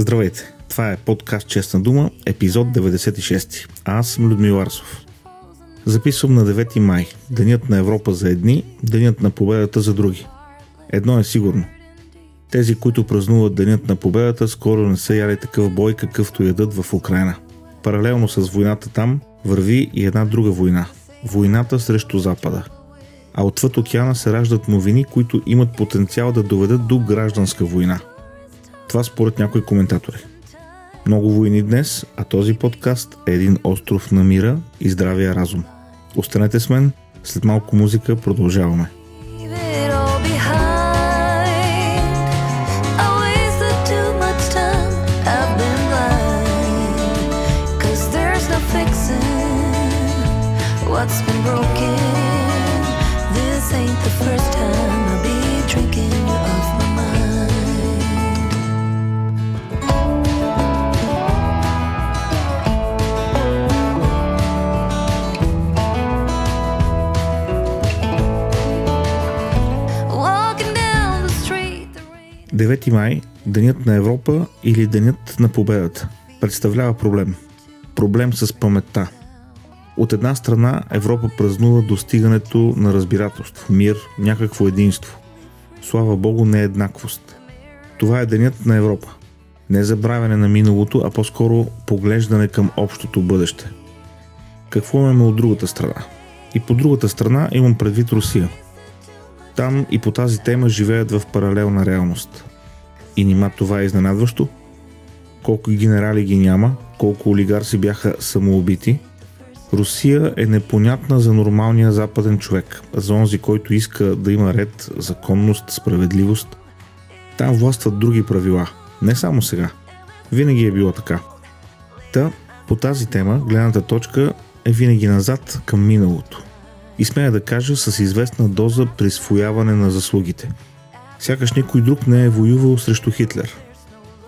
Здравейте! Това е подкаст Честна дума, епизод 96. Аз съм Людмил Арсов. Записвам на 9 май, Денят на Европа за едни, Денят на победата за други. Едно е сигурно. Тези, които празнуват Денят на победата, скоро не са яли такъв бой, какъвто ядат в Украина. Паралелно с войната там, върви и една друга война. Войната срещу Запада. А отвъд океана се раждат новини, които имат потенциал да доведат до гражданска война. Това според някои коментатори. Много войни днес, а този подкаст е един остров на мира и здравия разум. Останете с мен, след малко музика продължаваме. 9 май, Денят на Европа или Денят на победата, представлява проблем. Проблем с паметта – от една страна Европа празнува достигането на разбирателство, мир, някакво единство. Слава Богу, не е еднаквост. Това е денят на Европа. Не забравяне на миналото, а по-скоро поглеждане към общото бъдеще. Какво имаме от другата страна? И по другата страна имам предвид Русия. Там и по тази тема живеят в паралелна реалност. И нима това е изненадващо? Колко генерали ги няма, колко олигарси бяха самоубити – Русия е непонятна за нормалния западен човек, за онзи, който иска да има ред, законност, справедливост. Там властват други правила, не само сега. Винаги е било така. Та, по тази тема, гледната точка е винаги назад към миналото. И смея да кажа с известна доза присвояване на заслугите. Сякаш никой друг не е воювал срещу Хитлер.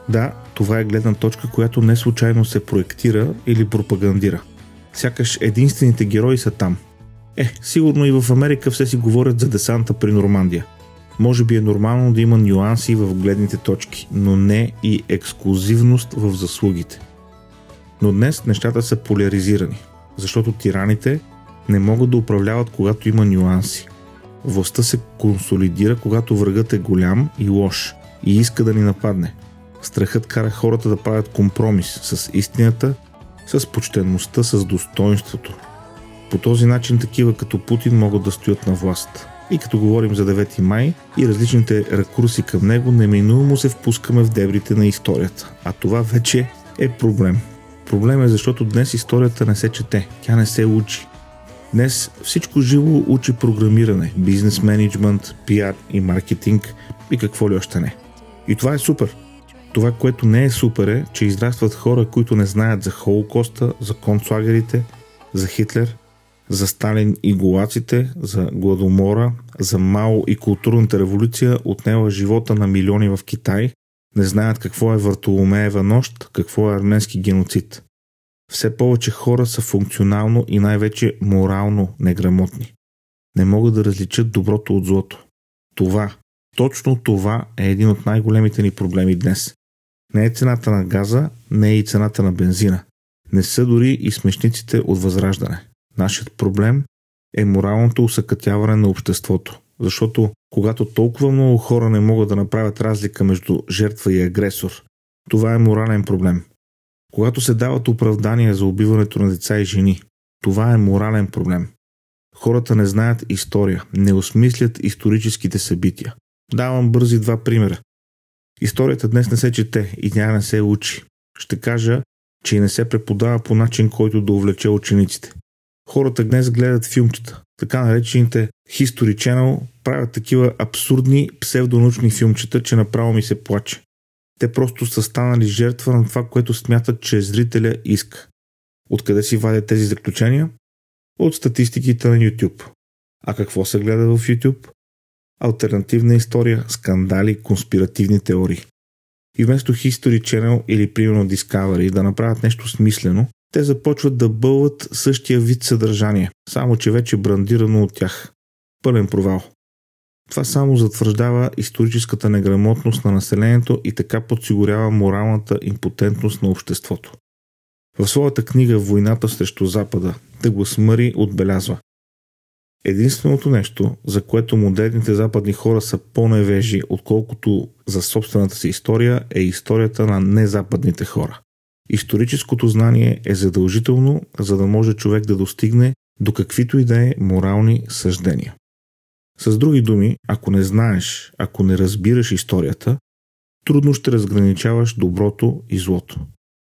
Да, това е гледна точка, която не случайно се проектира или пропагандира – Сякаш единствените герои са там. Е, сигурно и в Америка все си говорят за десанта при Нормандия. Може би е нормално да има нюанси в гледните точки, но не и ексклюзивност в заслугите. Но днес нещата са поляризирани, защото тираните не могат да управляват когато има нюанси. Властта се консолидира, когато врагът е голям и лош и иска да ни нападне. Страхът кара хората да правят компромис с истината с почтенността, с достоинството. По този начин такива като Путин могат да стоят на власт. И като говорим за 9 май и различните ракурси към него, неминуемо се впускаме в дебрите на историята. А това вече е проблем. Проблем е защото днес историята не се чете, тя не се учи. Днес всичко живо учи програмиране, бизнес менеджмент, пиар и маркетинг и какво ли още не. И това е супер. Това, което не е супер е, че израстват хора, които не знаят за Холокоста, за концлагерите, за Хитлер, за Сталин и голаците, за гладомора, за Мао и културната революция отнела живота на милиони в Китай, не знаят какво е Вартоломеева нощ, какво е арменски геноцид. Все повече хора са функционално и най-вече морално неграмотни. Не могат да различат доброто от злото. Това, точно това е един от най-големите ни проблеми днес. Не е цената на газа, не е и цената на бензина. Не са дори и смешниците от възраждане. Нашият проблем е моралното усъкътяване на обществото. Защото когато толкова много хора не могат да направят разлика между жертва и агресор, това е морален проблем. Когато се дават оправдания за убиването на деца и жени, това е морален проблем. Хората не знаят история, не осмислят историческите събития. Давам бързи два примера. Историята днес не се чете и тя не се учи. Ще кажа, че и не се преподава по начин, който да увлече учениците. Хората днес гледат филмчета. Така наречените History Channel правят такива абсурдни псевдонаучни филмчета, че направо ми се плаче. Те просто са станали жертва на това, което смятат, че зрителя иска. Откъде си вадят тези заключения? От статистиките на YouTube. А какво се гледа в YouTube? альтернативна история, скандали, конспиративни теории. И вместо History Channel или примерно Discovery да направят нещо смислено, те започват да бълват същия вид съдържание, само че вече брандирано от тях. Пълен провал. Това само затвърждава историческата неграмотност на населението и така подсигурява моралната импотентност на обществото. В своята книга Войната срещу Запада Дъглас Мъри отбелязва Единственото нещо, за което модерните западни хора са по-невежи, отколкото за собствената си история, е историята на незападните хора. Историческото знание е задължително, за да може човек да достигне до каквито и да е морални съждения. С други думи, ако не знаеш, ако не разбираш историята, трудно ще разграничаваш доброто и злото.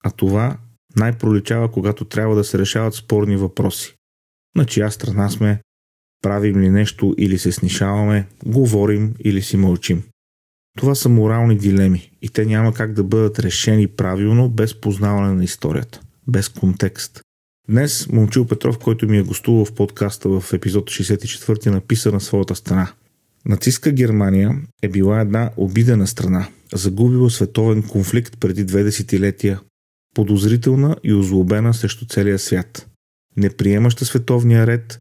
А това най-проличава, когато трябва да се решават спорни въпроси. На чия страна сме, правим ли нещо или се снишаваме, говорим или си мълчим. Това са морални дилеми и те няма как да бъдат решени правилно без познаване на историята, без контекст. Днес Момчил Петров, който ми е гостувал в подкаста в епизод 64, написа на своята страна. Нацистска Германия е била една обидена страна, загубила световен конфликт преди две десетилетия, подозрителна и озлобена срещу целия свят, неприемаща световния ред,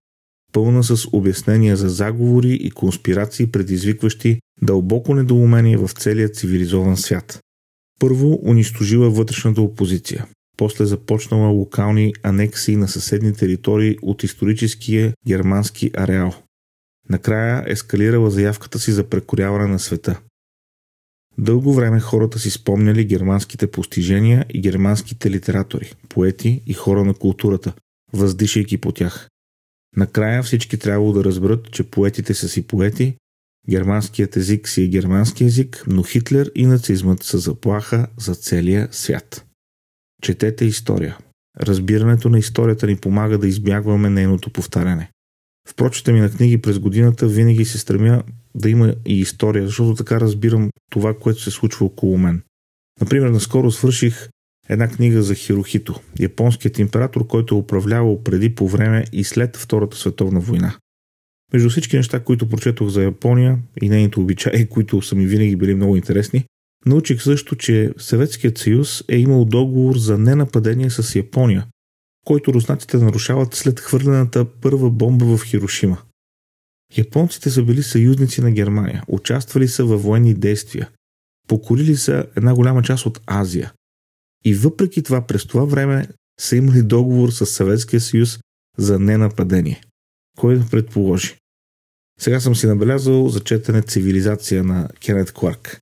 пълна с обяснения за заговори и конспирации, предизвикващи дълбоко недоумение в целия цивилизован свят. Първо унищожила вътрешната опозиция, после започнала локални анексии на съседни територии от историческия германски ареал. Накрая ескалирала заявката си за прекоряване на света. Дълго време хората си спомняли германските постижения и германските литератори, поети и хора на културата, въздишайки по тях. Накрая всички трябвало да разберат, че поетите са си поети, германският език си е германски език, но Хитлер и нацизмът са заплаха за целия свят. Четете история. Разбирането на историята ни помага да избягваме нейното повтаряне. В прочета ми на книги през годината винаги се стремя да има и история, защото така разбирам това, което се случва около мен. Например, наскоро свърших една книга за Хирохито, японският император, който е управлявал преди, по време и след Втората световна война. Между всички неща, които прочетох за Япония и нейните обичаи, които са ми винаги били много интересни, научих също, че Съветският съюз е имал договор за ненападение с Япония, който руснаците нарушават след хвърлената първа бомба в Хирошима. Японците са били съюзници на Германия, участвали са във военни действия, покорили са една голяма част от Азия. И въпреки това, през това време са имали договор с Съветския съюз за ненападение. Кой да предположи? Сега съм си набелязал за четене Цивилизация на Кенет Кларк.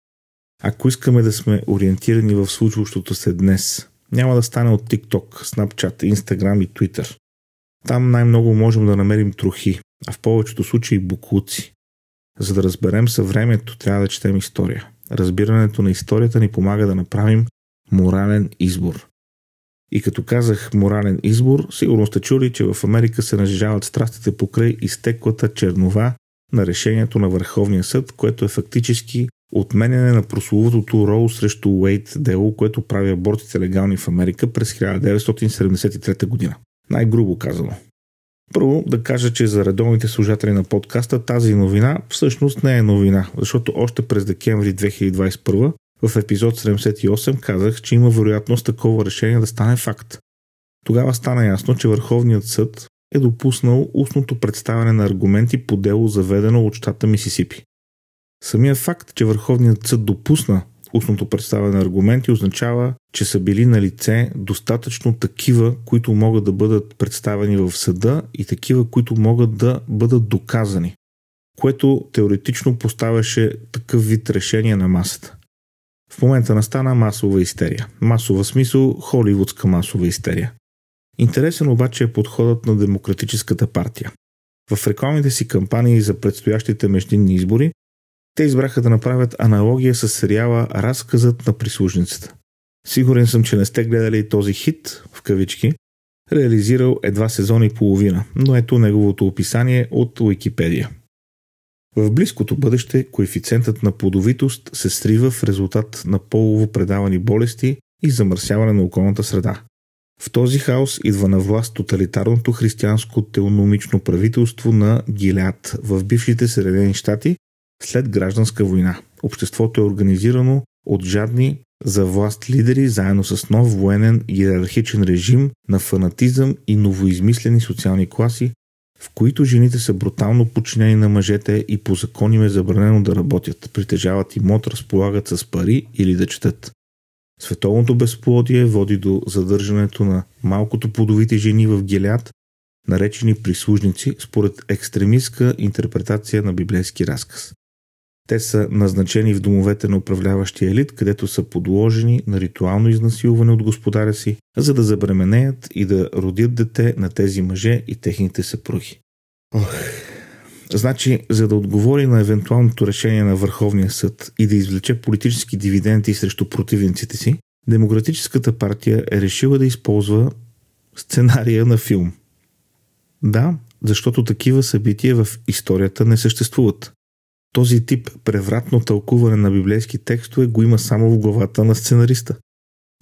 Ако искаме да сме ориентирани в случващото се днес, няма да стане от TikTok, Snapchat, Instagram и Twitter. Там най-много можем да намерим трохи, а в повечето случаи буклуци. За да разберем съвремето, трябва да четем история. Разбирането на историята ни помага да направим морален избор. И като казах морален избор, сигурно сте чули, че в Америка се нажижават страстите покрай изтеклата чернова на решението на Върховния съд, което е фактически отменяне на прословутото Роу срещу Уейт дело, което прави абортите легални в Америка през 1973 година. Най-грубо казано. Първо да кажа, че за редовните служатели на подкаста тази новина всъщност не е новина, защото още през декември 2021 в епизод 78 казах, че има вероятност такова решение да стане факт. Тогава стана ясно, че Върховният съд е допуснал устното представяне на аргументи по дело заведено от щата Мисисипи. Самия факт, че Върховният съд допусна устното представяне на аргументи означава, че са били на лице достатъчно такива, които могат да бъдат представени в съда и такива, които могат да бъдат доказани, което теоретично поставяше такъв вид решение на масата. В момента настана масова истерия. Масова смисъл холивудска масова истерия. Интересен обаче е подходът на Демократическата партия. В рекламните си кампании за предстоящите междинни избори те избраха да направят аналогия с сериала Разказът на прислужницата. Сигурен съм, че не сте гледали този хит, в кавички, реализирал едва сезон и половина, но ето неговото описание от Уикипедия. В близкото бъдеще коефициентът на плодовитост се срива в резултат на полово предавани болести и замърсяване на околната среда. В този хаос идва на власт тоталитарното християнско теономично правителство на Гилеад в бившите Съединени щати след гражданска война. Обществото е организирано от жадни за власт лидери, заедно с нов военен иерархичен режим на фанатизъм и новоизмислени социални класи, в които жените са брутално подчинени на мъжете и по закон им е забранено да работят, притежават имот, разполагат с пари или да четат. Световното безплодие води до задържането на малкото плодовити жени в Гелят, наречени прислужници, според екстремистска интерпретация на библейски разказ. Те са назначени в домовете на управляващия елит, където са подложени на ритуално изнасилване от господаря си, за да забременеят и да родят дете на тези мъже и техните съпруги. Ох. Значи, за да отговори на евентуалното решение на Върховния съд и да извлече политически дивиденти срещу противниците си, Демократическата партия е решила да използва сценария на филм. Да, защото такива събития в историята не съществуват. Този тип превратно тълкуване на библейски текстове го има само в главата на сценариста.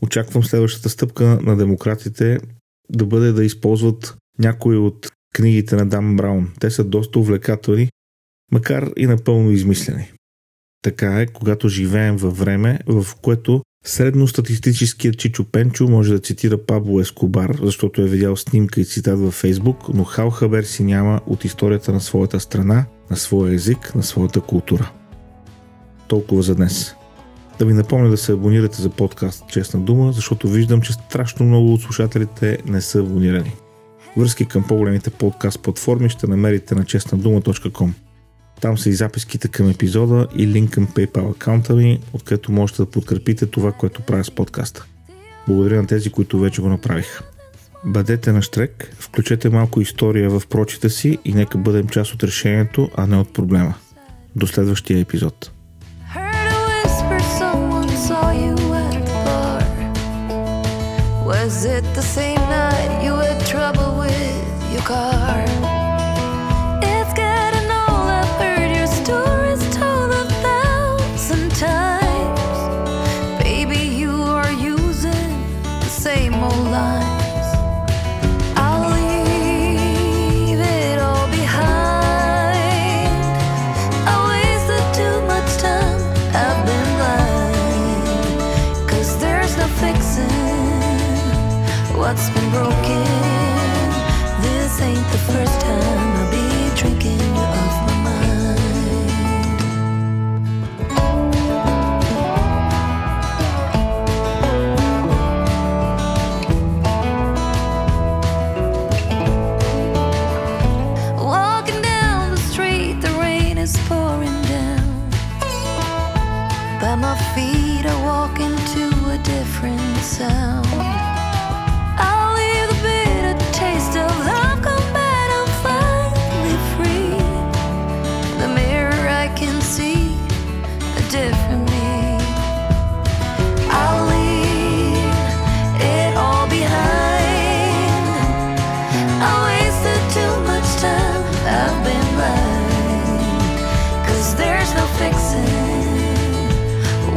Очаквам следващата стъпка на демократите да бъде да използват някои от книгите на Дан Браун. Те са доста увлекателни, макар и напълно измислени. Така е, когато живеем във време, в което Средностатистическият Чичо Пенчо може да цитира Пабло Ескобар, защото е видял снимка и цитат във Фейсбук, но Хал Хабер си няма от историята на своята страна, на своя език, на своята култура. Толкова за днес. Да ви напомня да се абонирате за подкаст Честна дума, защото виждам, че страшно много от слушателите не са абонирани. Връзки към по-големите подкаст платформи ще намерите на честнадума.com. Там са и записките към епизода и линк към PayPal акаунта ми, откъдето можете да подкрепите това, което правя с подкаста. Благодаря на тези, които вече го направиха. Бъдете на штрек, включете малко история в прочите си и нека бъдем част от решението, а не от проблема. До следващия епизод. Was it the same night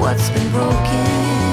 what's been broken.